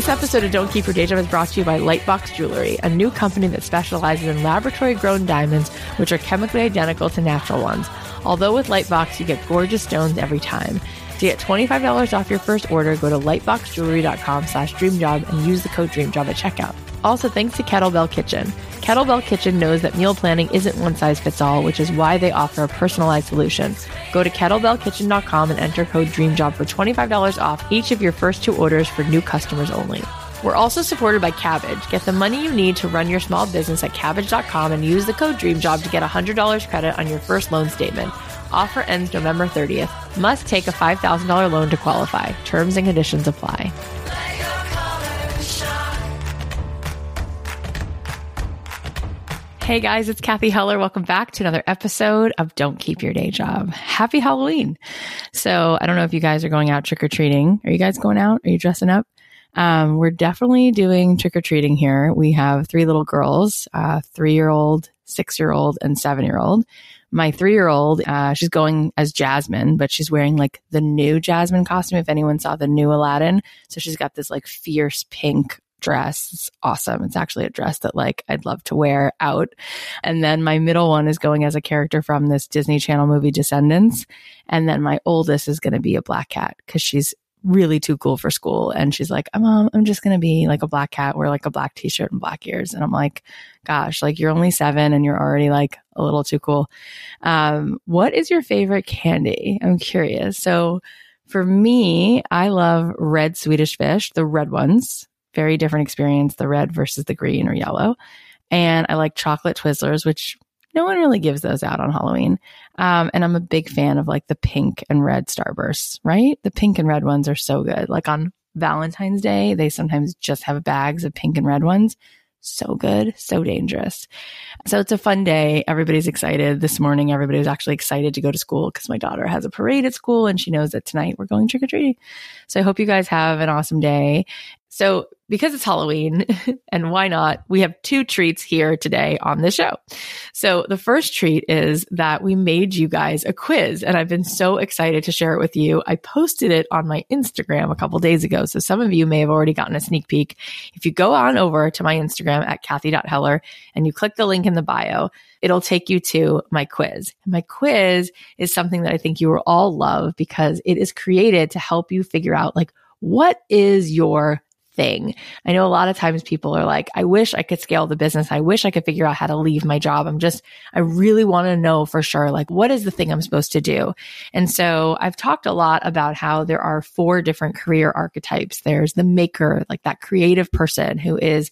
This episode of Don't Keep Your Day Job is brought to you by Lightbox Jewelry, a new company that specializes in laboratory grown diamonds, which are chemically identical to natural ones. Although with Lightbox, you get gorgeous stones every time. To get $25 off your first order, go to lightboxjewelry.com slash dreamjob and use the code dreamjob at checkout. Also, thanks to Kettlebell Kitchen. Kettlebell Kitchen knows that meal planning isn't one size fits all, which is why they offer a personalized solution. Go to kettlebellkitchen.com and enter code DREAMJOB for $25 off each of your first two orders for new customers only. We're also supported by Kabbage. Get the money you need to run your small business at kabbage.com and use the code DREAMJOB to get $100 credit on your first loan statement. Offer ends November 30th. Must take a $5,000 loan to qualify. Terms and conditions apply. Hey guys, it's Cathy Heller. Welcome back to another episode of Don't Keep Your Day Job. Happy Halloween. So I don't know if you guys are going out trick or treating. Are you guys going out? Are you dressing up? Um, we're definitely doing trick or treating here. We have three little girls, uh, three year old, six year old, and seven year old. My three year old, uh, she's going as Jasmine, but she's wearing like the new Jasmine costume. If anyone saw the new Aladdin. So she's got this like fierce pink dress. It's awesome. It's actually a dress that like I'd love to wear out. And then my middle one is going as a character from this Disney Channel movie Descendants. And then my oldest is going to be a black cat because she's really too cool for school. And she's like, Mom, I'm just going to be like a black cat, wear like a black t-shirt and black ears. And I'm like, gosh, like you're only seven and you're already like a little too cool. Um, what is your favorite candy? I'm curious. So for me, I love red Swedish fish, the red ones very different experience, the red versus the green or yellow. And I like chocolate Twizzlers, which no one really gives those out on Halloween. Um, and I'm a big fan of like the pink and red Starbursts, right? The pink and red ones are so good. Like on Valentine's Day, they sometimes just have bags of pink and red ones. So good, so dangerous. So it's a fun day. Everybody's excited. This morning, everybody was actually excited to go to school because my daughter has a parade at school and she knows that tonight we're going trick or treating. So I hope you guys have an awesome day. So because it's Halloween and why not? We have two treats here today on the show. So the first treat is that we made you guys a quiz and I've been so excited to share it with you. I posted it on my Instagram a couple days ago. So some of you may have already gotten a sneak peek. If you go on over to my Instagram at Cathy.Heller and you click the link in the bio, it'll take you to my quiz. My quiz is something that I think you will all love because it is created to help you figure out like, what is your thing. I know a lot of times people are like, I wish I could scale the business. I wish I could figure out how to leave my job. I'm just, I really want to know for sure, like, what is the thing I'm supposed to do? And so I've talked a lot about how there are four different career archetypes. There's the maker, like that creative person who is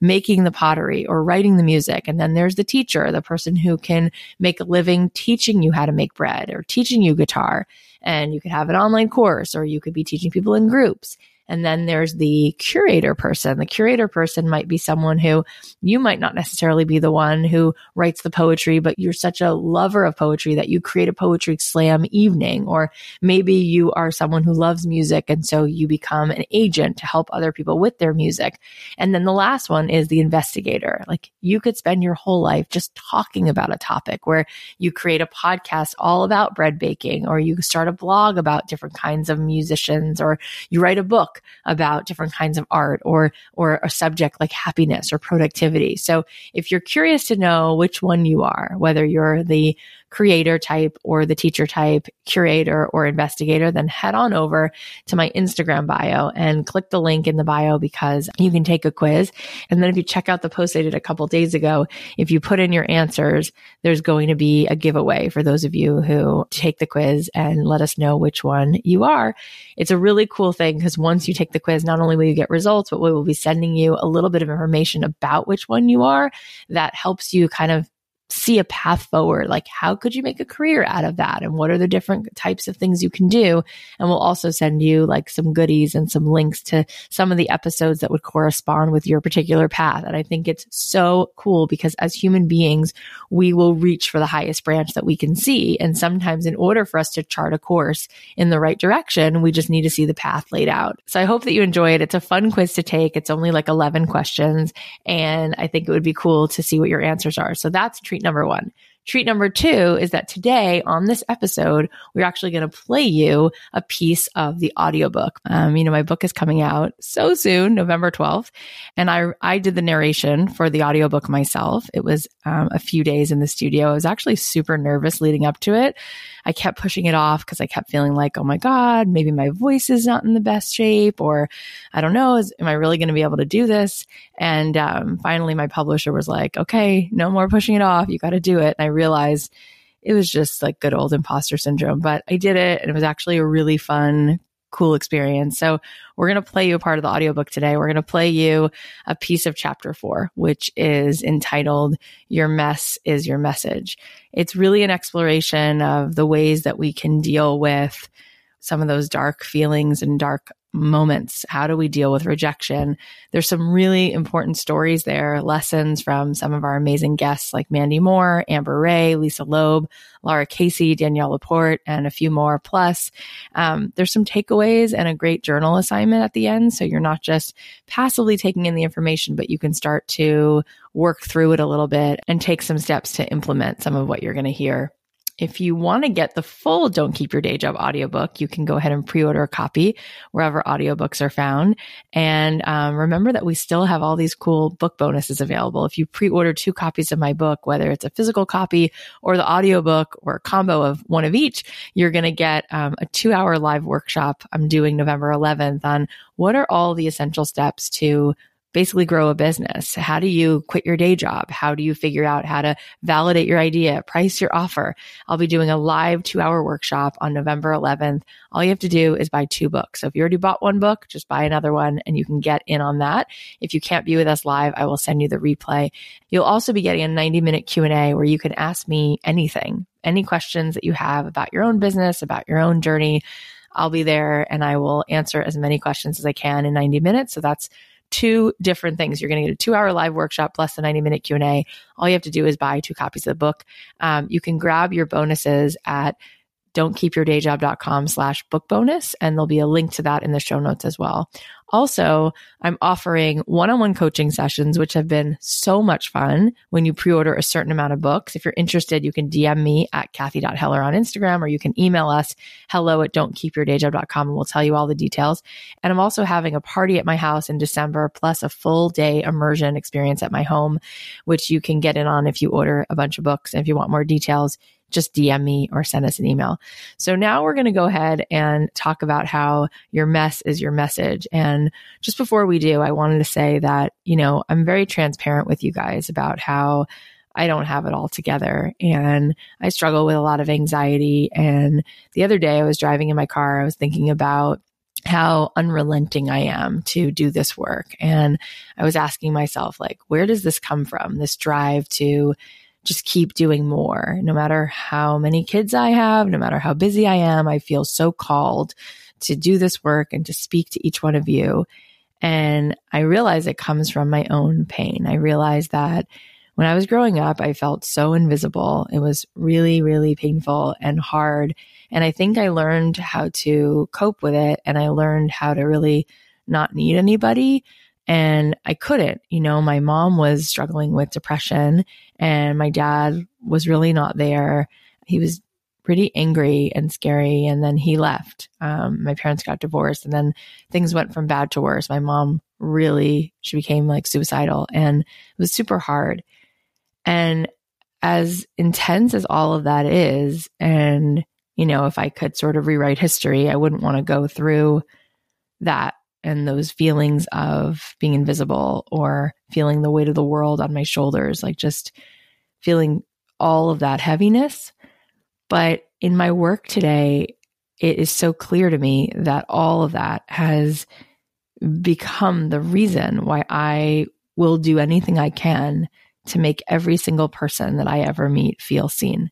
making the pottery or writing the music. And then there's the teacher, the person who can make a living teaching you how to make bread or teaching you guitar. And you could have an online course or you could be teaching people in groups. And then there's the curator person. The curator person might be someone who you might not necessarily be the one who writes the poetry, but you're such a lover of poetry that you create a poetry slam evening. Or maybe you are someone who loves music. And so you become an agent to help other people with their music. And then the last one is the investigator. Like you could spend your whole life just talking about a topic where you create a podcast all about bread baking, or you start a blog about different kinds of musicians, or you write a book about different kinds of art or or a subject like happiness or productivity. So if you're curious to know which one you are, whether you're the creator type or the teacher type, curator or investigator, then head on over to my Instagram bio and click the link in the bio because you can take a quiz. And then if you check out the post I did a couple days ago, if you put in your answers, there's going to be a giveaway for those of you who take the quiz and let us know which one you are. It's a really cool thing because once you take the quiz, not only will you get results, but we will be sending you a little bit of information about which one you are that helps you kind of see a path forward. Like, how could you make a career out of that? And what are the different types of things you can do? And we'll also send you like some goodies and some links to some of the episodes that would correspond with your particular path. And I think it's so cool because as human beings, we will reach for the highest branch that we can see. And sometimes in order for us to chart a course in the right direction, we just need to see the path laid out. So I hope that you enjoy it. It's a fun quiz to take. It's only like 11 questions. And I think it would be cool to see what your answers are. So that's treat number one. Treat number two is that today on this episode, we're actually going to play you a piece of the audiobook. Um, you know, my book is coming out so soon, November 12th. And I, I did the narration for the audiobook myself. It was um, a few days in the studio. I was actually super nervous leading up to it. I kept pushing it off because I kept feeling like, oh my God, maybe my voice is not in the best shape, or I don't know, is, am I really going to be able to do this? And um, finally, my publisher was like, okay, no more pushing it off. You got to do it. And I realized it was just like good old imposter syndrome, but I did it and it was actually a really fun, cool experience. So we're going to play you a part of the audiobook today. We're going to play you a piece of chapter four, which is entitled Your Mess is Your Message. It's really an exploration of the ways that we can deal with some of those dark feelings and dark moments. How do we deal with rejection? There's some really important stories there, lessons from some of our amazing guests like Mandy Moore, Amber Rae, Lisa Loeb, Lara Casey, Danielle Laporte, and a few more. Plus, um, there's some takeaways and a great journal assignment at the end. So you're not just passively taking in the information, but you can start to work through it a little bit and take some steps to implement some of what you're going to hear if you want to get the full Don't Keep Your Day Job audiobook, you can go ahead and pre-order a copy wherever audiobooks are found. And um, remember that we still have all these cool book bonuses available. If you pre-order two copies of my book, whether it's a physical copy or the audiobook or a combo of one of each, you're going to get um, a two-hour live workshop I'm doing November 11th on what are all the essential steps to basically grow a business? How do you quit your day job? How do you figure out how to validate your idea, price your offer? I'll be doing a live two hour workshop on November 11th. All you have to do is buy two books. So if you already bought one book, just buy another one and you can get in on that. If you can't be with us live, I will send you the replay. You'll also be getting a 90 minute Q&A where you can ask me anything, any questions that you have about your own business, about your own journey. I'll be there and I will answer as many questions as I can in 90 minutes. So that's two different things. You're going to get a two hour live workshop plus the 90 minute Q&A. All you have to do is buy two copies of the book. Um, you can grab your bonuses at don'tkeepyourdayjob.com slash book bonus. And there'll be a link to that in the show notes as well. Also, I'm offering one-on-one coaching sessions, which have been so much fun when you pre-order a certain amount of books. If you're interested, you can DM me at Cathy.Heller on Instagram, or you can email us hello at don'tkeepyourdayjob.com and we'll tell you all the details. And I'm also having a party at my house in December, plus a full day immersion experience at my home, which you can get in on if you order a bunch of books. And if you want more details, just DM me or send us an email. So now we're going to go ahead and talk about how your mess is your message. And just before we do, I wanted to say that, you know, I'm very transparent with you guys about how I don't have it all together and I struggle with a lot of anxiety. And the other day I was driving in my car, I was thinking about how unrelenting I am to do this work. And I was asking myself, like, where does this come from? This drive to just keep doing more. No matter how many kids I have, no matter how busy I am, I feel so called to do this work and to speak to each one of you. And I realize it comes from my own pain. I realize that when I was growing up, I felt so invisible. It was really, really painful and hard. And I think I learned how to cope with it and I learned how to really not need anybody and I couldn't. You know, my mom was struggling with depression and my dad was really not there. He was pretty angry and scary. And then he left. Um, my parents got divorced and then things went from bad to worse. My mom really, she became like suicidal and it was super hard. And as intense as all of that is, and, you know, if I could sort of rewrite history, I wouldn't want to go through that and those feelings of being invisible or feeling the weight of the world on my shoulders, like just feeling all of that heaviness. But in my work today, it is so clear to me that all of that has become the reason why I will do anything I can to make every single person that I ever meet feel seen.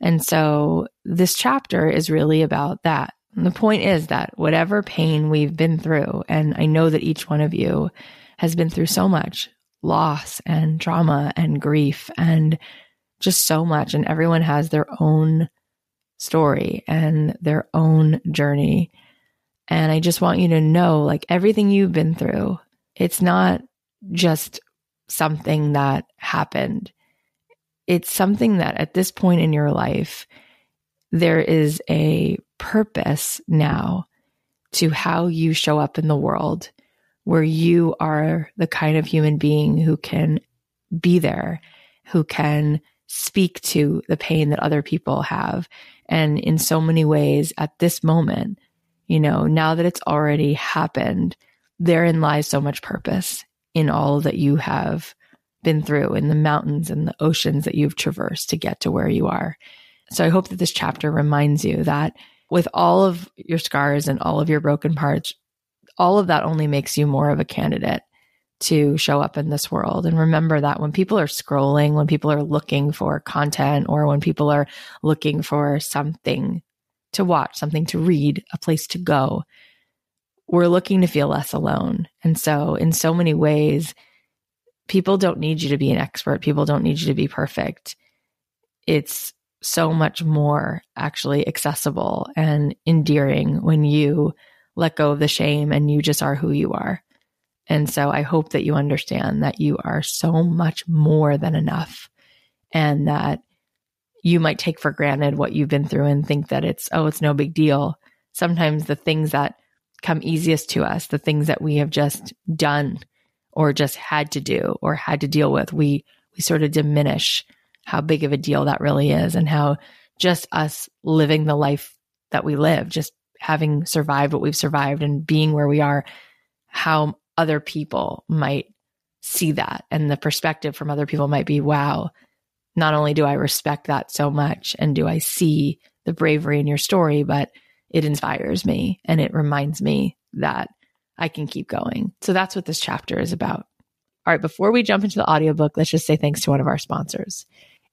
And so this chapter is really about that the point is that whatever pain we've been through, and I know that each one of you has been through so much loss and trauma and grief and just so much, and everyone has their own story and their own journey. And I just want you to know like everything you've been through, it's not just something that happened it's something that at this point in your life, there is a purpose now to how you show up in the world where you are the kind of human being who can be there, who can speak to the pain that other people have. And in so many ways at this moment, you know, now that it's already happened, therein lies so much purpose in all that you have been through in the mountains and the oceans that you've traversed to get to where you are. So I hope that this chapter reminds you that with all of your scars and all of your broken parts, all of that only makes you more of a candidate to show up in this world. And remember that when people are scrolling, when people are looking for content, or when people are looking for something to watch, something to read, a place to go, we're looking to feel less alone. And so, in so many ways, people don't need you to be an expert. People don't need you to be perfect. It's so much more actually accessible and endearing when you let go of the shame and you just are who you are. And so I hope that you understand that you are so much more than enough and that you might take for granted what you've been through and think that it's, oh, it's no big deal. Sometimes the things that come easiest to us, the things that we have just done or just had to do or had to deal with, we, we sort of diminish how big of a deal that really is and how just us living the life that we live, just having survived what we've survived and being where we are, how other people might see that and the perspective from other people might be, wow, not only do I respect that so much and do I see the bravery in your story, but it inspires me and it reminds me that I can keep going. So that's what this chapter is about. All right, before we jump into the audiobook, let's just say thanks to one of our sponsors.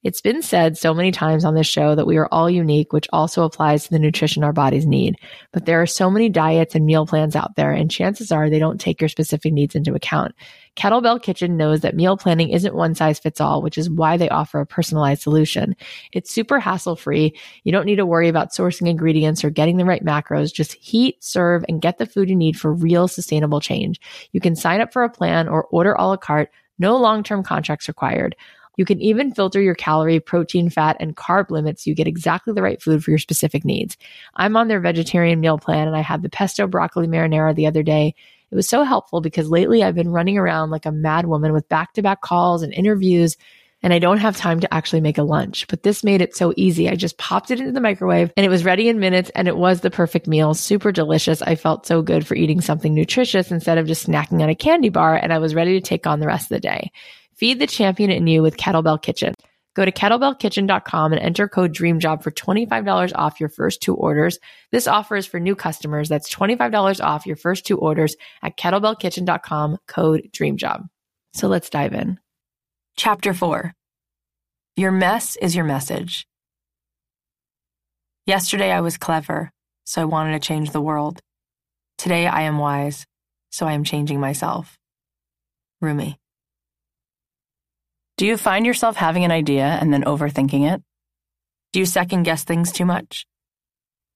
It's been said so many times on this show that we are all unique, which also applies to the nutrition our bodies need. But there are so many diets and meal plans out there, and chances are they don't take your specific needs into account. Kettlebell Kitchen knows that meal planning isn't one size fits all, which is why they offer a personalized solution. It's super hassle free. You don't need to worry about sourcing ingredients or getting the right macros. Just heat, serve, and get the food you need for real sustainable change. You can sign up for a plan or order a la carte. No long term contracts required. You can even filter your calorie, protein, fat, and carb limits so you get exactly the right food for your specific needs. I'm on their vegetarian meal plan and I had the pesto broccoli marinara the other day. It was so helpful because lately I've been running around like a mad woman with back to back calls and interviews and I don't have time to actually make a lunch. But this made it so easy. I just popped it into the microwave and it was ready in minutes and it was the perfect meal. Super delicious. I felt so good for eating something nutritious instead of just snacking on a candy bar and I was ready to take on the rest of the day. Feed the champion in you with Kettlebell Kitchen. Go to kettlebellkitchen.com and enter code DREAMJOB for $25 off your first two orders. This offer is for new customers. That's $25 off your first two orders at kettlebellkitchen.com, code DREAMJOB. So let's dive in. Chapter 4 Your Mess is Your Message. Yesterday I was clever, so I wanted to change the world. Today I am wise, so I am changing myself. Rumi. Do you find yourself having an idea and then overthinking it? Do you second guess things too much?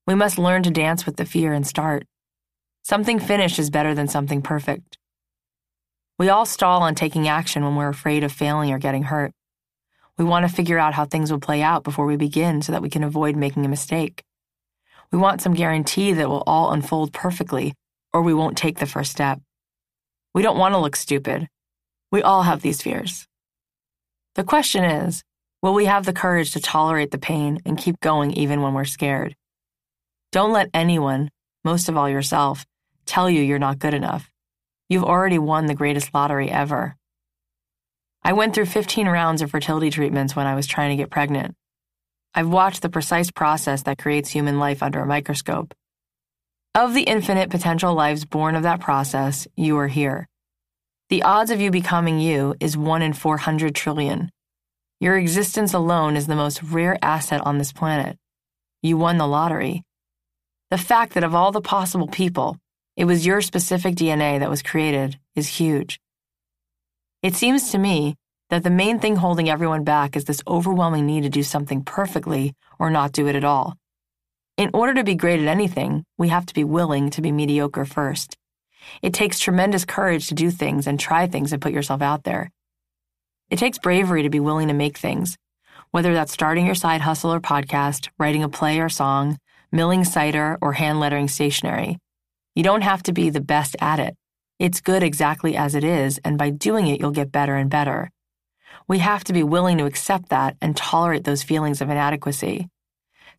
We must learn to dance with the fear and start. Something finished is better than something perfect. We all stall on taking action when we're afraid of failing or getting hurt. We want to figure out how things will play out before we begin so that we can avoid making a mistake. We want some guarantee that it will all unfold perfectly, or we won't take the first step. We don't want to look stupid. We all have these fears. The question is will we have the courage to tolerate the pain and keep going even when we're scared? Don't let anyone, most of all yourself, tell you you're not good enough. You've already won the greatest lottery ever. I went through 15 rounds of fertility treatments when I was trying to get pregnant. I've watched the precise process that creates human life under a microscope. Of the infinite potential lives born of that process, you are here. The odds of you becoming you is 1 in 400 trillion. Your existence alone is the most rare asset on this planet. You won the lottery. The fact that of all the possible people, it was your specific DNA that was created is huge. It seems to me that the main thing holding everyone back is this overwhelming need to do something perfectly or not do it at all. In order to be great at anything, we have to be willing to be mediocre first. It takes tremendous courage to do things and try things and put yourself out there. It takes bravery to be willing to make things. whether that's starting your side hustle or podcast, writing a play or song, milling cider, or hand lettering stationery. You don't have to be the best at it. It's good exactly as it is, and by doing it, you'll get better and better. We have to be willing to accept that and tolerate those feelings of inadequacy.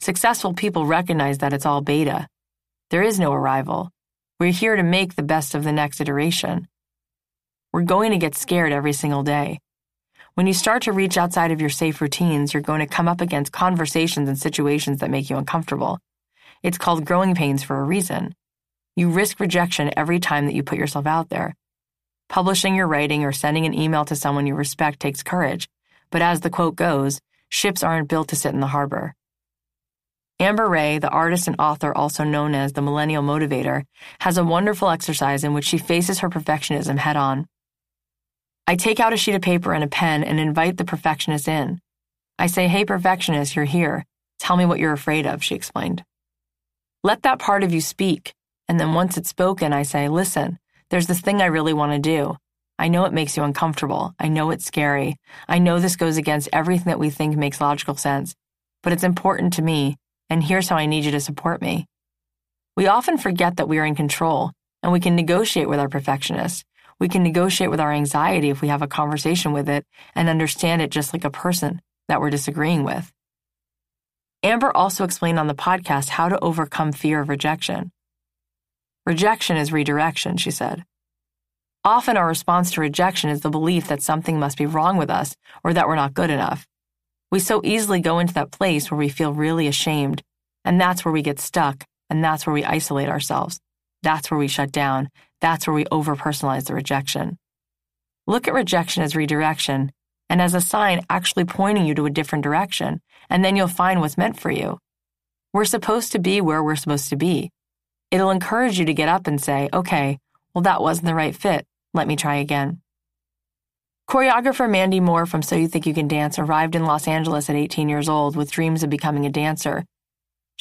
Successful people recognize that it's all beta. There is no arrival. We're here to make the best of the next iteration. We're going to get scared every single day. When you start to reach outside of your safe routines, you're going to come up against conversations and situations that make you uncomfortable. It's called growing pains for a reason. You risk rejection every time that you put yourself out there. Publishing your writing or sending an email to someone you respect takes courage, but as the quote goes, ships aren't built to sit in the harbor. Amber Rae, the artist and author also known as the Millennial Motivator, has a wonderful exercise in which she faces her perfectionism head on. I take out a sheet of paper and a pen and invite the perfectionist in. I say, Hey, perfectionist, you're here. Tell me what you're afraid of, she explained. Let that part of you speak. And then once it's spoken, I say, Listen, there's this thing I really want to do. I know it makes you uncomfortable. I know it's scary. I know this goes against everything that we think makes logical sense, but it's important to me, and here's how I need you to support me. We often forget that we are in control, and we can negotiate with our perfectionist. We can negotiate with our anxiety if we have a conversation with it and understand it just like a person that we're disagreeing with. Amber also explained on the podcast how to overcome fear of rejection. Rejection is redirection, she said. Often our response to rejection is the belief that something must be wrong with us or that we're not good enough. We so easily go into that place where we feel really ashamed, and that's where we get stuck, and that's where we isolate ourselves. That's where we shut down, that's where we overpersonalize the rejection. Look at rejection as redirection and as a sign actually pointing you to a different direction, and then you'll find what's meant for you. We're supposed to be where we're supposed to be. It'll encourage you to get up and say, okay, well, that wasn't the right fit. Let me try again. Choreographer Mandy Moore from So You Think You Can Dance arrived in Los Angeles at 18 years old with dreams of becoming a dancer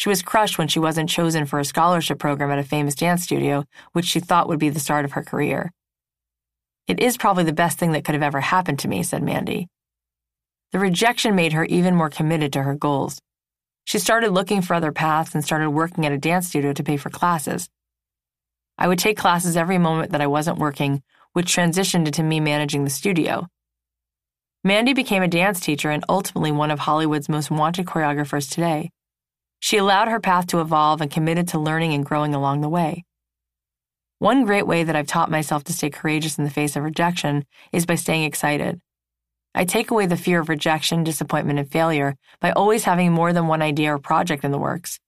she was crushed when she wasn't chosen for a scholarship program at a famous dance studio, which she thought would be the start of her career. It is probably the best thing that could have ever happened to me, said Mandy. The rejection made her even more committed to her goals. She started looking for other paths and started working at a dance studio to pay for classes. I would take classes every moment that I wasn't working, which transitioned into me managing the studio. Mandy became a dance teacher and ultimately one of Hollywood's most wanted choreographers today. She allowed her path to evolve and committed to learning and growing along the way. One great way that I've taught myself to stay courageous in the face of rejection is by staying excited. I take away the fear of rejection, disappointment, and failure by always having more than one idea or project in the works.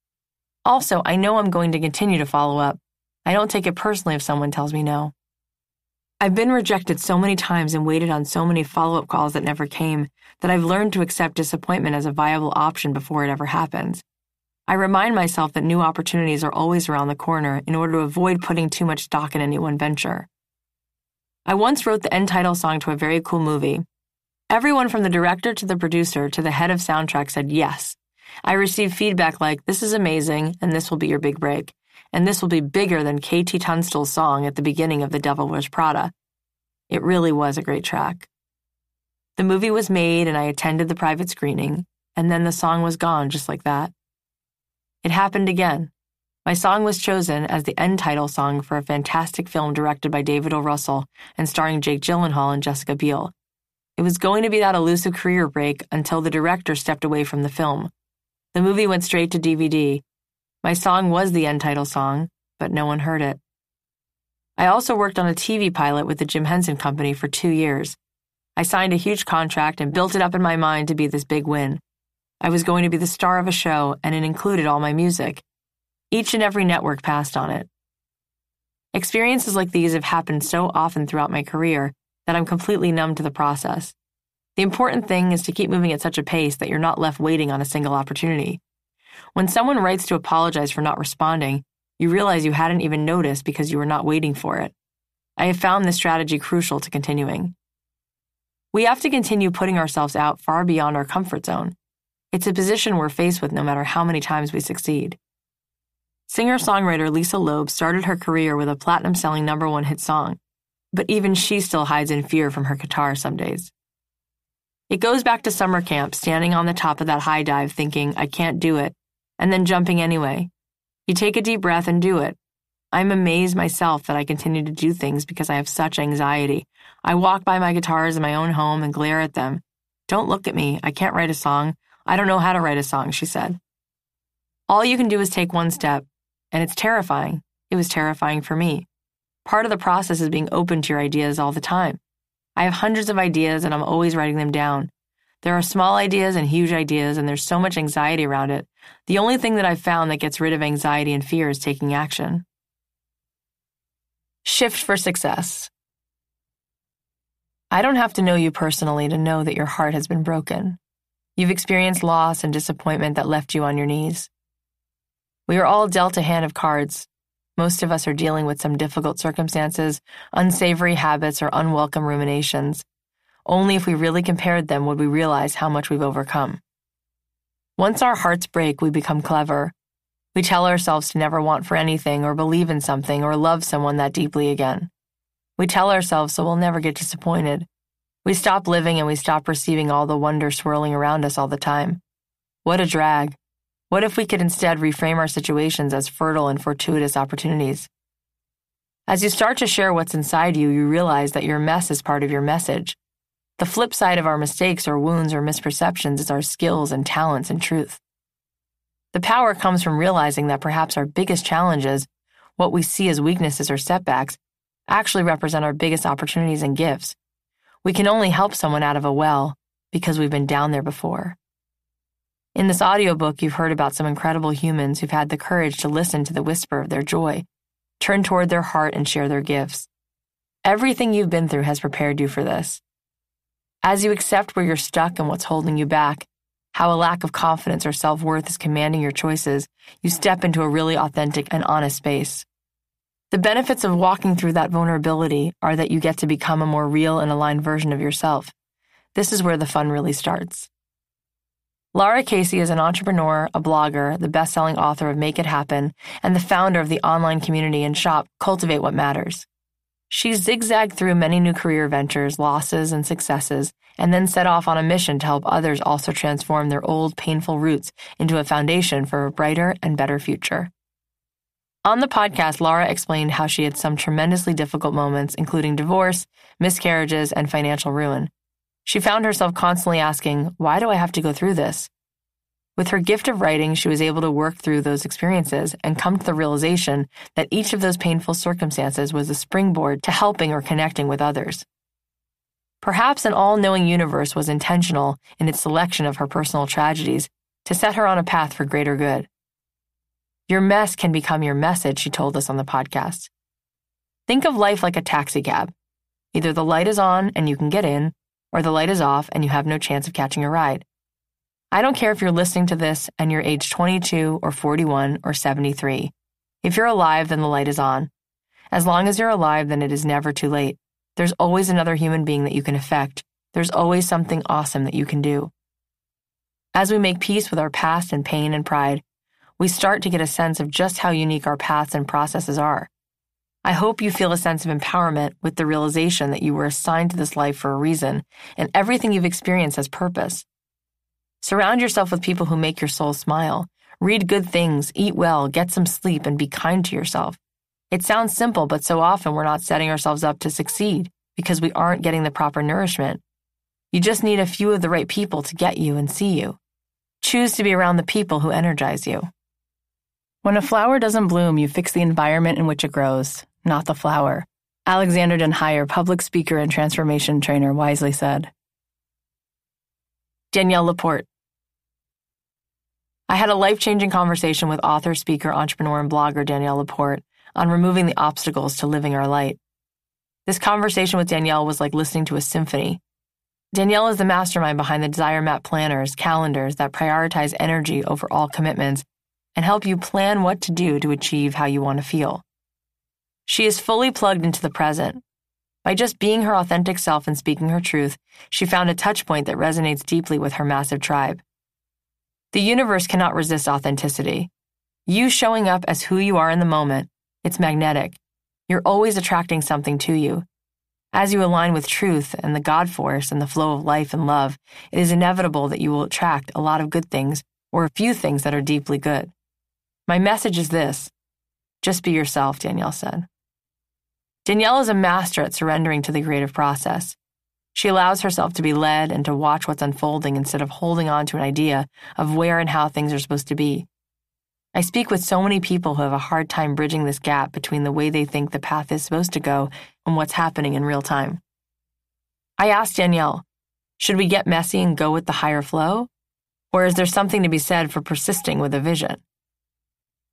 Also, I know I'm going to continue to follow up. I don't take it personally if someone tells me no. I've been rejected so many times and waited on so many follow up calls that never came that I've learned to accept disappointment as a viable option before it ever happens. I remind myself that new opportunities are always around the corner in order to avoid putting too much stock in any one venture. I once wrote the end title song to a very cool movie. Everyone from the director to the producer to the head of soundtrack said yes. I received feedback like, this is amazing, and this will be your big break. And this will be bigger than KT Tunstall's song at the beginning of The Devil Wears Prada. It really was a great track. The movie was made, and I attended the private screening, and then the song was gone just like that. It happened again. My song was chosen as the end title song for a fantastic film directed by David O. Russell and starring Jake Gyllenhaal and Jessica Biel. It was going to be that elusive career break until the director stepped away from the film. The movie went straight to DVD. My song was the end title song, but no one heard it. I also worked on a TV pilot with the Jim Henson Company for two years. I signed a huge contract and built it up in my mind to be this big win. I was going to be the star of a show, and it included all my music. Each and every network passed on it. Experiences like these have happened so often throughout my career that I'm completely numb to the process. The important thing is to keep moving at such a pace that you're not left waiting on a single opportunity. When someone writes to apologize for not responding, you realize you hadn't even noticed because you were not waiting for it. I have found this strategy crucial to continuing. We have to continue putting ourselves out far beyond our comfort zone. It's a position we're faced with no matter how many times we succeed. Singer songwriter Lisa Loeb started her career with a platinum selling number one hit song, but even she still hides in fear from her guitar some days. It goes back to summer camp, standing on the top of that high dive thinking, I can't do it, and then jumping anyway. You take a deep breath and do it. I'm amazed myself that I continue to do things because I have such anxiety. I walk by my guitars in my own home and glare at them. Don't look at me. I can't write a song. I don't know how to write a song, she said. All you can do is take one step, and it's terrifying. It was terrifying for me. Part of the process is being open to your ideas all the time. I have hundreds of ideas and I'm always writing them down. There are small ideas and huge ideas, and there's so much anxiety around it. The only thing that I've found that gets rid of anxiety and fear is taking action. Shift for success. I don't have to know you personally to know that your heart has been broken. You've experienced loss and disappointment that left you on your knees. We are all dealt a hand of cards, most of us are dealing with some difficult circumstances, unsavory habits, or unwelcome ruminations. Only if we really compared them would we realize how much we've overcome. Once our hearts break, we become clever. We tell ourselves to never want for anything, or believe in something, or love someone that deeply again. We tell ourselves so we'll never get disappointed. We stop living and we stop receiving all the wonder swirling around us all the time. What a drag. What if we could instead reframe our situations as fertile and fortuitous opportunities? As you start to share what's inside you, you realize that your mess is part of your message. The flip side of our mistakes or wounds or misperceptions is our skills and talents and truth. The power comes from realizing that perhaps our biggest challenges, what we see as weaknesses or setbacks, actually represent our biggest opportunities and gifts. We can only help someone out of a well because we've been down there before. In this audiobook, you've heard about some incredible humans who've had the courage to listen to the whisper of their joy, turn toward their heart, and share their gifts. Everything you've been through has prepared you for this. As you accept where you're stuck and what's holding you back, how a lack of confidence or self worth is commanding your choices, you step into a really authentic and honest space. The benefits of walking through that vulnerability are that you get to become a more real and aligned version of yourself. This is where the fun really starts. Lara Casey is an entrepreneur, a blogger, the best selling author of Make It Happen, and the founder of the online community and shop Cultivate What Matters. She zigzagged through many new career ventures, losses, and successes, and then set off on a mission to help others also transform their old, painful roots into a foundation for a brighter and better future. On the podcast, Lara explained how she had some tremendously difficult moments, including divorce, miscarriages, and financial ruin. She found herself constantly asking, Why do I have to go through this? With her gift of writing, she was able to work through those experiences and come to the realization that each of those painful circumstances was a springboard to helping or connecting with others. Perhaps an all knowing universe was intentional in its selection of her personal tragedies to set her on a path for greater good. Your mess can become your message, she told us on the podcast. Think of life like a taxi cab. Either the light is on and you can get in, or the light is off and you have no chance of catching a ride. I don't care if you're listening to this and you're age 22 or 41 or 73. If you're alive, then the light is on. As long as you're alive, then it is never too late. There's always another human being that you can affect. There's always something awesome that you can do. As we make peace with our past and pain and pride, we start to get a sense of just how unique our paths and processes are. I hope you feel a sense of empowerment with the realization that you were assigned to this life for a reason and everything you've experienced has purpose. Surround yourself with people who make your soul smile. Read good things, eat well, get some sleep, and be kind to yourself. It sounds simple, but so often we're not setting ourselves up to succeed because we aren't getting the proper nourishment. You just need a few of the right people to get you and see you. Choose to be around the people who energize you. When a flower doesn't bloom, you fix the environment in which it grows not the flower. Alexander Den Heijer, public speaker and transformation trainer, wisely said. Danielle Laporte. I had a life changing conversation with author, speaker, entrepreneur, and blogger Danielle Laporte on removing the obstacles to living our light. This conversation with Danielle was like listening to a symphony. Danielle is the mastermind behind the Desire Map planners, calendars that prioritize energy over all commitments and help you plan what to do to achieve how you want to feel. She is fully plugged into the present. By just being her authentic self and speaking her truth, she found a touchpoint that resonates deeply with her massive tribe. The universe cannot resist authenticity. You showing up as who you are in the moment, it's magnetic. You're always attracting something to you. As you align with truth and the God force and the flow of life and love, it is inevitable that you will attract a lot of good things or a few things that are deeply good. My message is this just be yourself, Danielle said. Danielle is a master at surrendering to the creative process. She allows herself to be led and to watch what's unfolding instead of holding on to an idea of where and how things are supposed to be. I speak with so many people who have a hard time bridging this gap between the way they think the path is supposed to go and what's happening in real time. I asked Danielle, should we get messy and go with the higher flow? Or is there something to be said for persisting with a vision?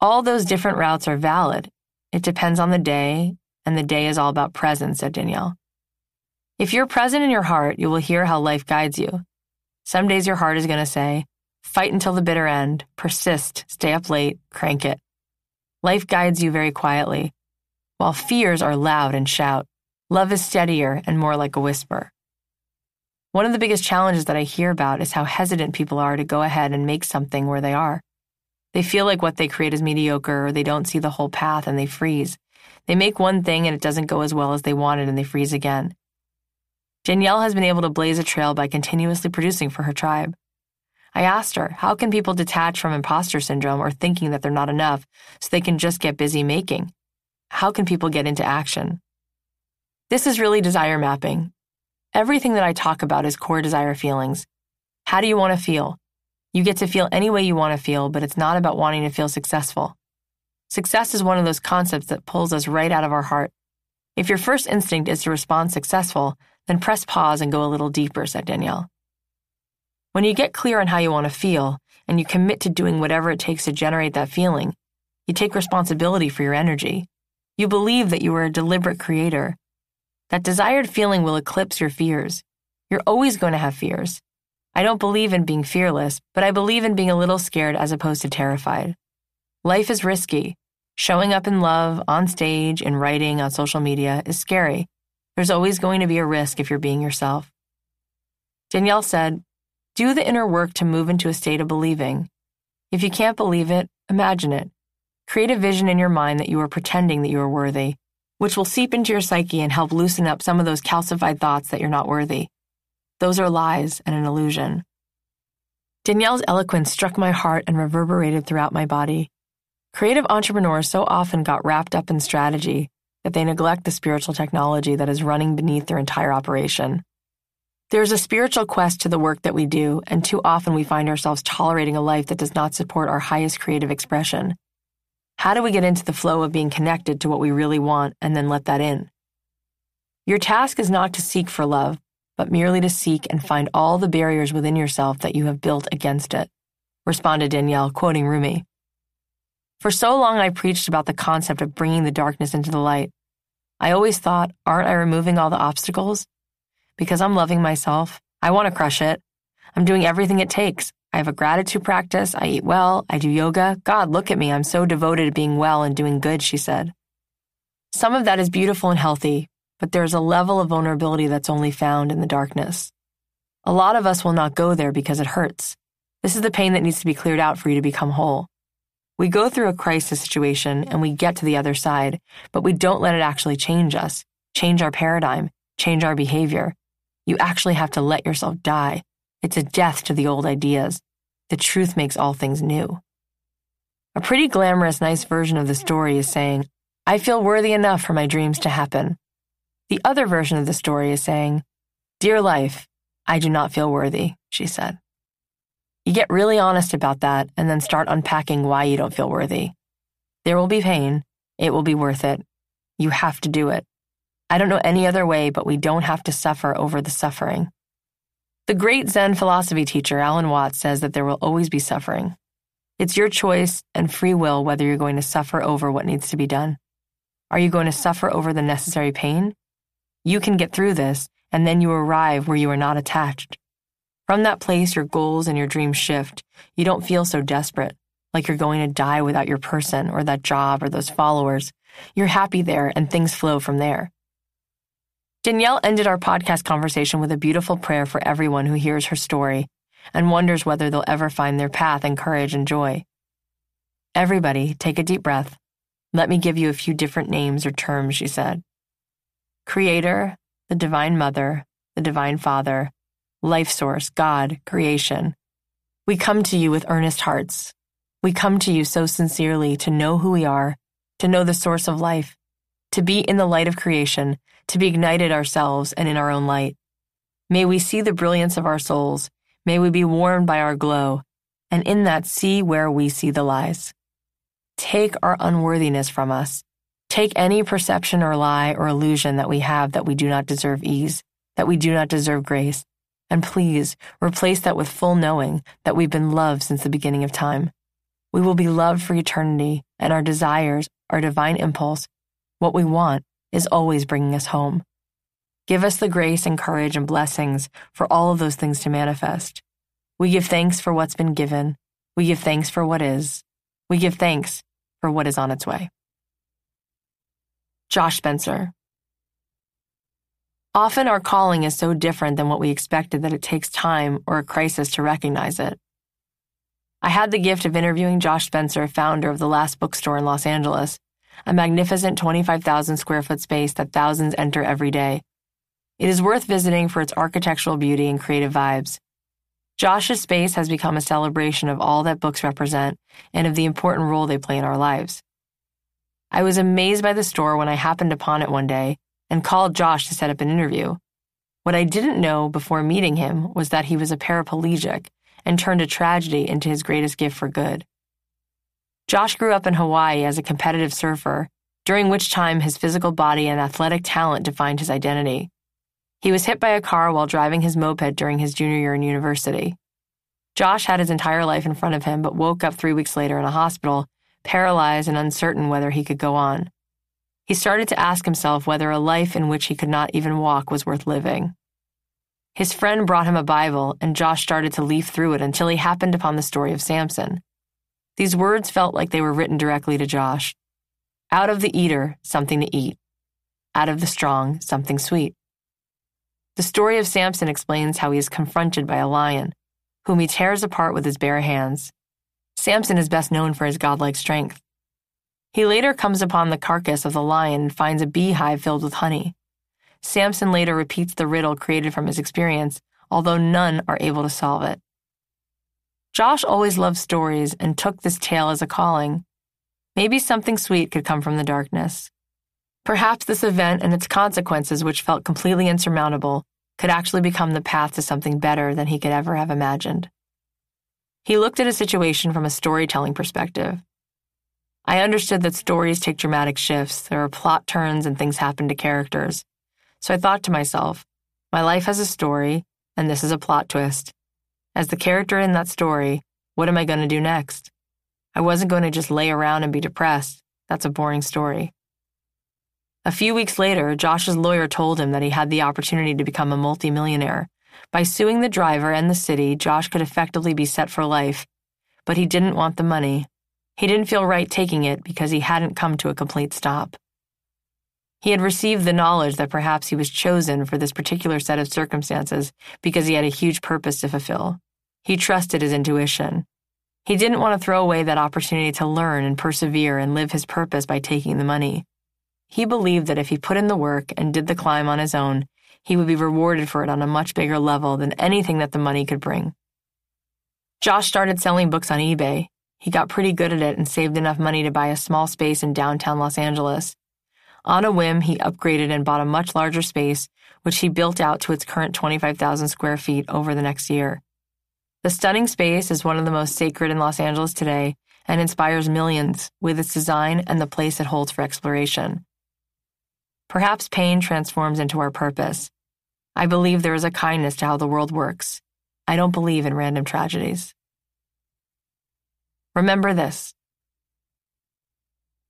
All those different routes are valid. It depends on the day, and the day is all about presence, said Danielle. If you're present in your heart, you will hear how life guides you. Some days your heart is going to say, fight until the bitter end, persist, stay up late, crank it. Life guides you very quietly, while fears are loud and shout. Love is steadier and more like a whisper. One of the biggest challenges that I hear about is how hesitant people are to go ahead and make something where they are. They feel like what they create is mediocre or they don't see the whole path and they freeze. They make one thing and it doesn't go as well as they wanted and they freeze again. Danielle has been able to blaze a trail by continuously producing for her tribe. I asked her, how can people detach from imposter syndrome or thinking that they're not enough so they can just get busy making? How can people get into action? This is really desire mapping. Everything that I talk about is core desire feelings. How do you want to feel? You get to feel any way you want to feel, but it's not about wanting to feel successful. Success is one of those concepts that pulls us right out of our heart. If your first instinct is to respond successful, then press pause and go a little deeper, said Danielle. When you get clear on how you want to feel, and you commit to doing whatever it takes to generate that feeling, you take responsibility for your energy. You believe that you are a deliberate creator. That desired feeling will eclipse your fears. You're always going to have fears. I don't believe in being fearless, but I believe in being a little scared as opposed to terrified. Life is risky. Showing up in love, on stage, in writing, on social media is scary, there's always going to be a risk if you're being yourself. Danielle said, Do the inner work to move into a state of believing. If you can't believe it, imagine it. Create a vision in your mind that you are pretending that you are worthy, which will seep into your psyche and help loosen up some of those calcified thoughts that you're not worthy. Those are lies and an illusion. Danielle's eloquence struck my heart and reverberated throughout my body. Creative entrepreneurs so often got wrapped up in strategy that they neglect the spiritual technology that is running beneath their entire operation. There's a spiritual quest to the work that we do, and too often we find ourselves tolerating a life that does not support our highest creative expression. How do we get into the flow of being connected to what we really want and then let that in? Your task is not to seek for love, but merely to seek and find all the barriers within yourself that you have built against it, responded Danielle, quoting Rumi. For so long, I preached about the concept of bringing the darkness into the light. I always thought, aren't I removing all the obstacles? Because I'm loving myself. I want to crush it. I'm doing everything it takes. I have a gratitude practice. I eat well. I do yoga. God, look at me. I'm so devoted to being well and doing good, she said. Some of that is beautiful and healthy, but there's a level of vulnerability that's only found in the darkness. A lot of us will not go there because it hurts. This is the pain that needs to be cleared out for you to become whole. We go through a crisis situation and we get to the other side, but we don't let it actually change us, change our paradigm, change our behavior. You actually have to let yourself die. It's a death to the old ideas. The truth makes all things new. A pretty glamorous, nice version of the story is saying, I feel worthy enough for my dreams to happen. The other version of the story is saying, Dear life, I do not feel worthy, she said. You get really honest about that and then start unpacking why you don't feel worthy. There will be pain. It will be worth it. You have to do it. I don't know any other way, but we don't have to suffer over the suffering. The great Zen philosophy teacher Alan Watts says that there will always be suffering. It's your choice and free will whether you're going to suffer over what needs to be done. Are you going to suffer over the necessary pain? You can get through this, and then you arrive where you are not attached. From that place, your goals and your dreams shift. You don't feel so desperate, like you're going to die without your person or that job or those followers. You're happy there and things flow from there. Danielle ended our podcast conversation with a beautiful prayer for everyone who hears her story and wonders whether they'll ever find their path and courage and joy. Everybody, take a deep breath. Let me give you a few different names or terms, she said. Creator, the Divine Mother, the Divine Father, Life Source, God, creation. We come to you with earnest hearts. We come to you so sincerely to know who we are, to know the source of life, to be in the light of creation, to be ignited ourselves and in our own light. May we see the brilliance of our souls. May we be warmed by our glow, and in that see where we see the lies. Take our unworthiness from us. Take any perception or lie or illusion that we have that we do not deserve ease, that we do not deserve grace, and please replace that with full knowing that we've been loved since the beginning of time. We will be loved for eternity, and our desires, our divine impulse, what we want, is always bringing us home. Give us the grace and courage and blessings for all of those things to manifest. We give thanks for what's been given. We give thanks for what is. We give thanks for what is on its way. Josh Spencer. Often our calling is so different than what we expected that it takes time or a crisis to recognize it. I had the gift of interviewing Josh Spencer, founder of the last bookstore in Los Angeles, a magnificent 25,000 square foot space that thousands enter every day. It is worth visiting for its architectural beauty and creative vibes. Josh's space has become a celebration of all that books represent and of the important role they play in our lives. I was amazed by the store when I happened upon it one day and called Josh to set up an interview. What I didn't know before meeting him was that he was a paraplegic and turned a tragedy into his greatest gift for good. Josh grew up in Hawaii as a competitive surfer, during which time his physical body and athletic talent defined his identity. He was hit by a car while driving his moped during his junior year in university. Josh had his entire life in front of him, but woke up three weeks later in a hospital, paralyzed and uncertain whether he could go on. He started to ask himself whether a life in which he could not even walk was worth living. His friend brought him a Bible, and Josh started to leaf through it until he happened upon the story of Samson. These words felt like they were written directly to Josh. Out of the eater, something to eat. Out of the strong, something sweet. The story of Samson explains how he is confronted by a lion, whom he tears apart with his bare hands. Samson is best known for his godlike strength. He later comes upon the carcass of the lion and finds a beehive filled with honey. Samson later repeats the riddle created from his experience, although none are able to solve it. Josh always loved stories and took this tale as a calling. Maybe something sweet could come from the darkness. Perhaps this event and its consequences, which felt completely insurmountable, could actually become the path to something better than he could ever have imagined. He looked at a situation from a storytelling perspective. I understood that stories take dramatic shifts, there are plot turns, and things happen to characters. So I thought to myself, my life has a story, and this is a plot twist. As the character in that story, what am I going to do next? I wasn't going to just lay around and be depressed. That's a boring story. A few weeks later, Josh's lawyer told him that he had the opportunity to become a multimillionaire. By suing the driver and the city, Josh could effectively be set for life, but he didn't want the money. He didn't feel right taking it because he hadn't come to a complete stop. He had received the knowledge that perhaps he was chosen for this particular set of circumstances because he had a huge purpose to fulfill. He trusted his intuition. He didn't want to throw away that opportunity to learn and persevere and live his purpose by taking the money. He believed that if he put in the work and did the climb on his own, he would be rewarded for it on a much bigger level than anything that the money could bring. Josh started selling books on eBay. He got pretty good at it and saved enough money to buy a small space in downtown Los Angeles. On a whim, he upgraded and bought a much larger space, which he built out to its current 25,000 square feet over the next year. The stunning space is one of the most sacred in Los Angeles today and inspires millions with its design and the place it holds for exploration. Perhaps pain transforms into our purpose. I believe there is a kindness to how the world works. I don't believe in random tragedies. Remember this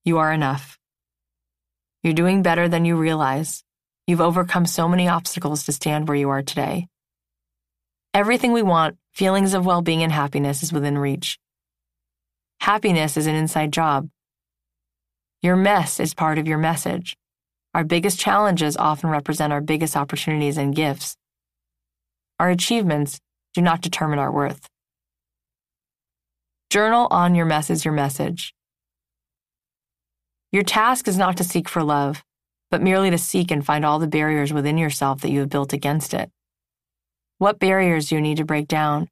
you are enough. You're doing better than you realize. You've overcome so many obstacles to stand where you are today. Everything we want, feelings of well being and happiness, is within reach. Happiness is an inside job. Your mess is part of your message. Our biggest challenges often represent our biggest opportunities and gifts. Our achievements do not determine our worth. Journal on your mess is your message. Your task is not to seek for love. but merely to seek and find all the barriers within yourself that you have built against it. What barriers do you need to break down?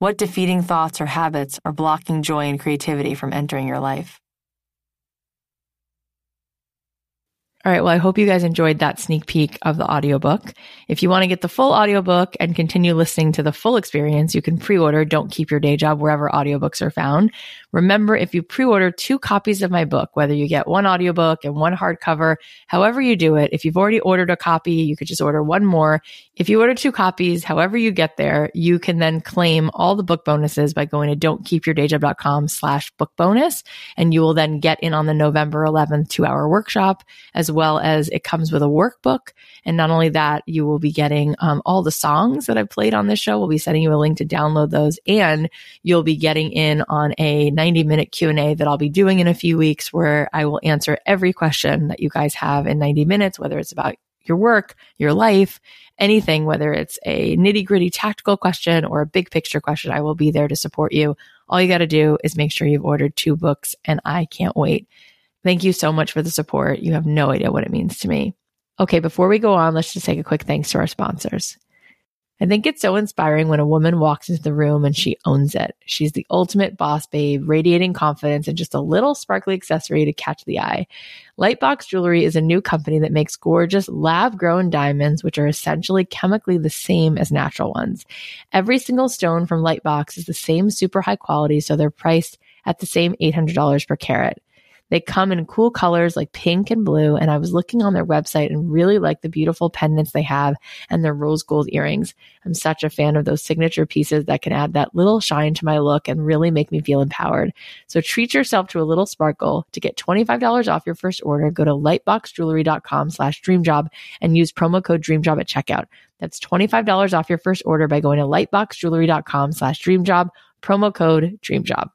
What defeating thoughts or habits are blocking joy and creativity from entering your life? All right. Well, I hope you guys enjoyed that sneak peek of the audiobook. If you want to get the full audiobook and continue listening to the full experience, you can pre-order Don't Keep Your Day Job wherever audiobooks are found. Remember, if you pre-order two copies of my book, whether you get one audiobook and one hardcover, however you do it, if you've already ordered a copy, you could just order one more. If you order two copies, however you get there, you can then claim all the book bonuses by going to don'tkeepyourdayjob.com slash book bonus. And you will then get in on the November 11th two hour workshop, as well as it comes with a workbook. And not only that, you will be getting um, all the songs that I've played on this show. We'll be sending you a link to download those and you'll be getting in on a 90 minute Q&A that I'll be doing in a few weeks where I will answer every question that you guys have in 90 minutes, whether it's about your work, your life, anything, whether it's a nitty gritty tactical question or a big picture question, I will be there to support you. All you got to do is make sure you've ordered two books and I can't wait. Thank you so much for the support. You have no idea what it means to me. Okay, before we go on, let's just take a quick thanks to our sponsors. I think it's so inspiring when a woman walks into the room and she owns it. She's the ultimate boss babe, radiating confidence and just a little sparkly accessory to catch the eye. Lightbox Jewelry is a new company that makes gorgeous lab grown diamonds, which are essentially chemically the same as natural ones. Every single stone from Lightbox is the same super high quality, so they're priced at the same $800 per carat. They come in cool colors like pink and blue. And I was looking on their website and really like the beautiful pendants they have and their rose gold earrings. I'm such a fan of those signature pieces that can add that little shine to my look and really make me feel empowered. So treat yourself to a little sparkle. To get $25 off your first order, go to lightboxjewelry.com slash dreamjob and use promo code dreamjob at checkout. That's $25 off your first order by going to lightboxjewelry.com slash dreamjob, promo code dreamjob.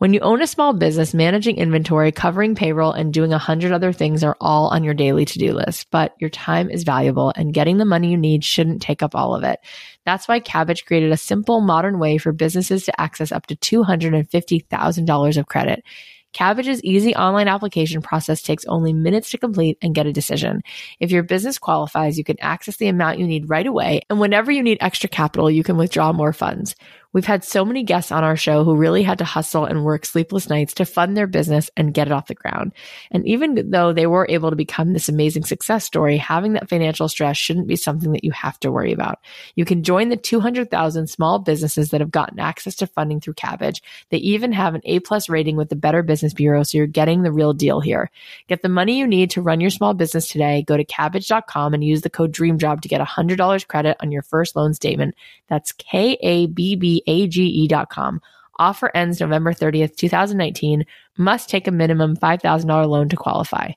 When you own a small business, managing inventory, covering payroll, and doing a hundred other things are all on your daily to-do list, but your time is valuable and getting the money you need shouldn't take up all of it. That's why Kabbage created a simple, modern way for businesses to access up to $250,000 of credit. Kabbage's easy online application process takes only minutes to complete and get a decision. If your business qualifies, you can access the amount you need right away. And whenever you need extra capital, you can withdraw more funds. We've had so many guests on our show who really had to hustle and work sleepless nights to fund their business and get it off the ground. And even though they were able to become this amazing success story, having that financial stress shouldn't be something that you have to worry about. You can join the 200,000 small businesses that have gotten access to funding through Kabbage. They even have an A plus rating with the Better Business Bureau, so you're getting the real deal here. Get the money you need to run your small business today. Go to kabbage.com and use the code DREAMJOB to get $100 credit on your first loan statement. That's K A B B age.com. Offer ends November 30th, 2019. Must take a minimum $5,000 loan to qualify.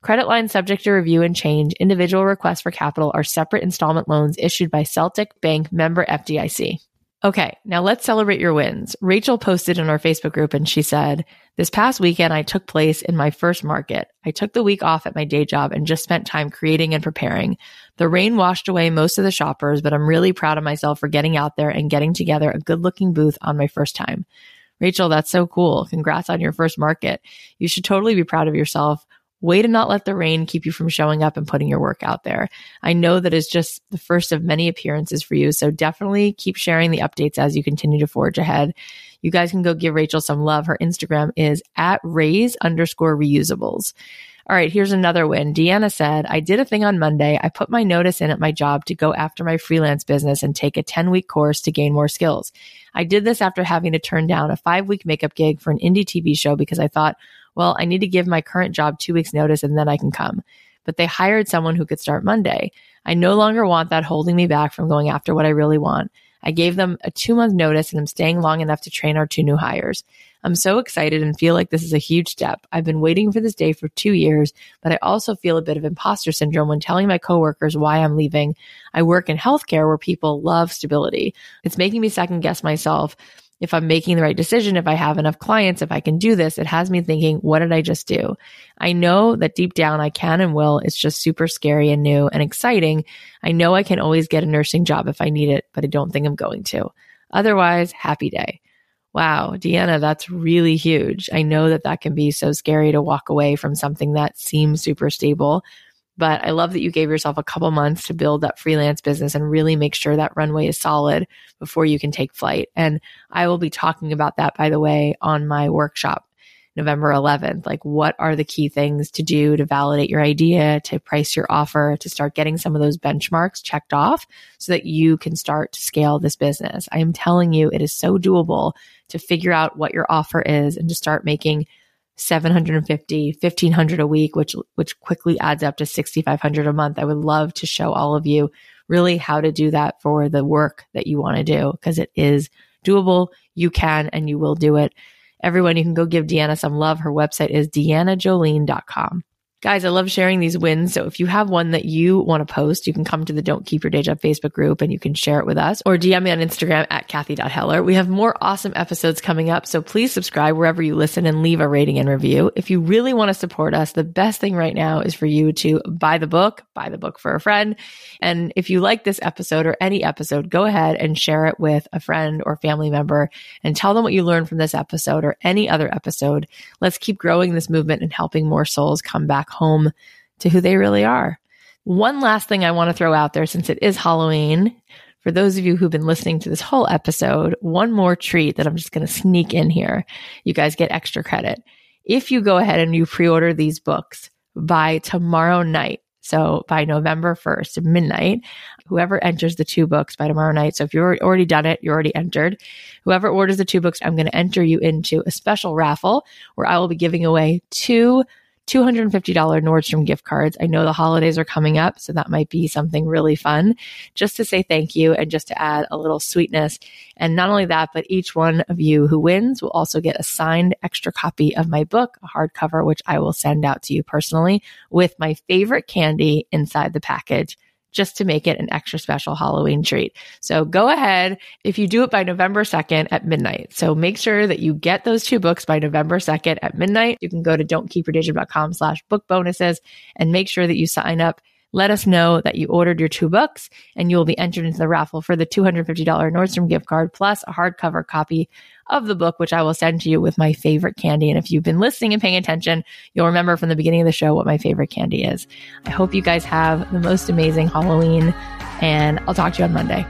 Credit line subject to review and change. Individual requests for capital are separate installment loans issued by Celtic Bank member FDIC. Okay, now let's celebrate your wins. Rachel posted in our Facebook group and she said, This past weekend, I took place in my first market. I took the week off at my day job and just spent time creating and preparing. The rain washed away most of the shoppers, but I'm really proud of myself for getting out there and getting together a good looking booth on my first time. Rachel, that's so cool. Congrats on your first market. You should totally be proud of yourself way to not let the rain keep you from showing up and putting your work out there. I know that is just the first of many appearances for you. So definitely keep sharing the updates as you continue to forge ahead. You guys can go give Rachel some love. Her Instagram is at raise underscore reusables. All right, here's another win. Deanna said, I did a thing on Monday. I put my notice in at my job to go after my freelance business and take a 10 week course to gain more skills. I did this after having to turn down a five week makeup gig for an indie TV show because I thought, well, I need to give my current job two weeks notice and then I can come. But they hired someone who could start Monday. I no longer want that holding me back from going after what I really want. I gave them a two month notice and I'm staying long enough to train our two new hires. I'm so excited and feel like this is a huge step. I've been waiting for this day for two years, but I also feel a bit of imposter syndrome when telling my coworkers why I'm leaving. I work in healthcare where people love stability. It's making me second guess myself if I'm making the right decision, if I have enough clients, if I can do this, it has me thinking, what did I just do? I know that deep down I can and will. It's just super scary and new and exciting. I know I can always get a nursing job if I need it, but I don't think I'm going to. Otherwise, happy day. Wow, Deanna, that's really huge. I know that that can be so scary to walk away from something that seems super stable. But I love that you gave yourself a couple months to build that freelance business and really make sure that runway is solid before you can take flight. And I will be talking about that, by the way, on my workshop. November 11th. Like, what are the key things to do to validate your idea, to price your offer, to start getting some of those benchmarks checked off so that you can start to scale this business? I am telling you, it is so doable to figure out what your offer is and to start making 750 1500 a week which which quickly adds up to 6500 a month. I would love to show all of you really how to do that for the work that you want to do because it is doable. You can and you will do it. Everyone you can go give deanna some love. Her website is deannajolene.com Guys, I love sharing these wins. So if you have one that you want to post, you can come to the Don't Keep Your Day Job Facebook group and you can share it with us or DM me on Instagram at Cathy.Heller. We have more awesome episodes coming up. So please subscribe wherever you listen and leave a rating and review. If you really want to support us, the best thing right now is for you to buy the book, buy the book for a friend. And if you like this episode or any episode, go ahead and share it with a friend or family member and tell them what you learned from this episode or any other episode. Let's keep growing this movement and helping more souls come back back home to who they really are. One last thing I want to throw out there since it is Halloween. For those of you who've been listening to this whole episode, one more treat that I'm just going to sneak in here. You guys get extra credit. If you go ahead and you pre order these books by tomorrow night, so by November 1st, midnight, whoever enters the two books by tomorrow night. So if you've already done it, you're already entered. Whoever orders the two books, I'm going to enter you into a special raffle where I will be giving away two $250 Nordstrom gift cards. I know the holidays are coming up, so that might be something really fun just to say thank you and just to add a little sweetness. And not only that, but each one of you who wins will also get a signed extra copy of my book, a hardcover, which I will send out to you personally with my favorite candy inside the package just to make it an extra special Halloween treat. So go ahead if you do it by November 2nd at midnight. So make sure that you get those two books by November 2nd at midnight. You can go to don'tkeepyourdayjob.com slash book bonuses and make sure that you sign up let us know that you ordered your two books and you will be entered into the raffle for the $250 Nordstrom gift card plus a hardcover copy of the book, which I will send to you with my favorite candy. And if you've been listening and paying attention, you'll remember from the beginning of the show what my favorite candy is. I hope you guys have the most amazing Halloween, and I'll talk to you on Monday.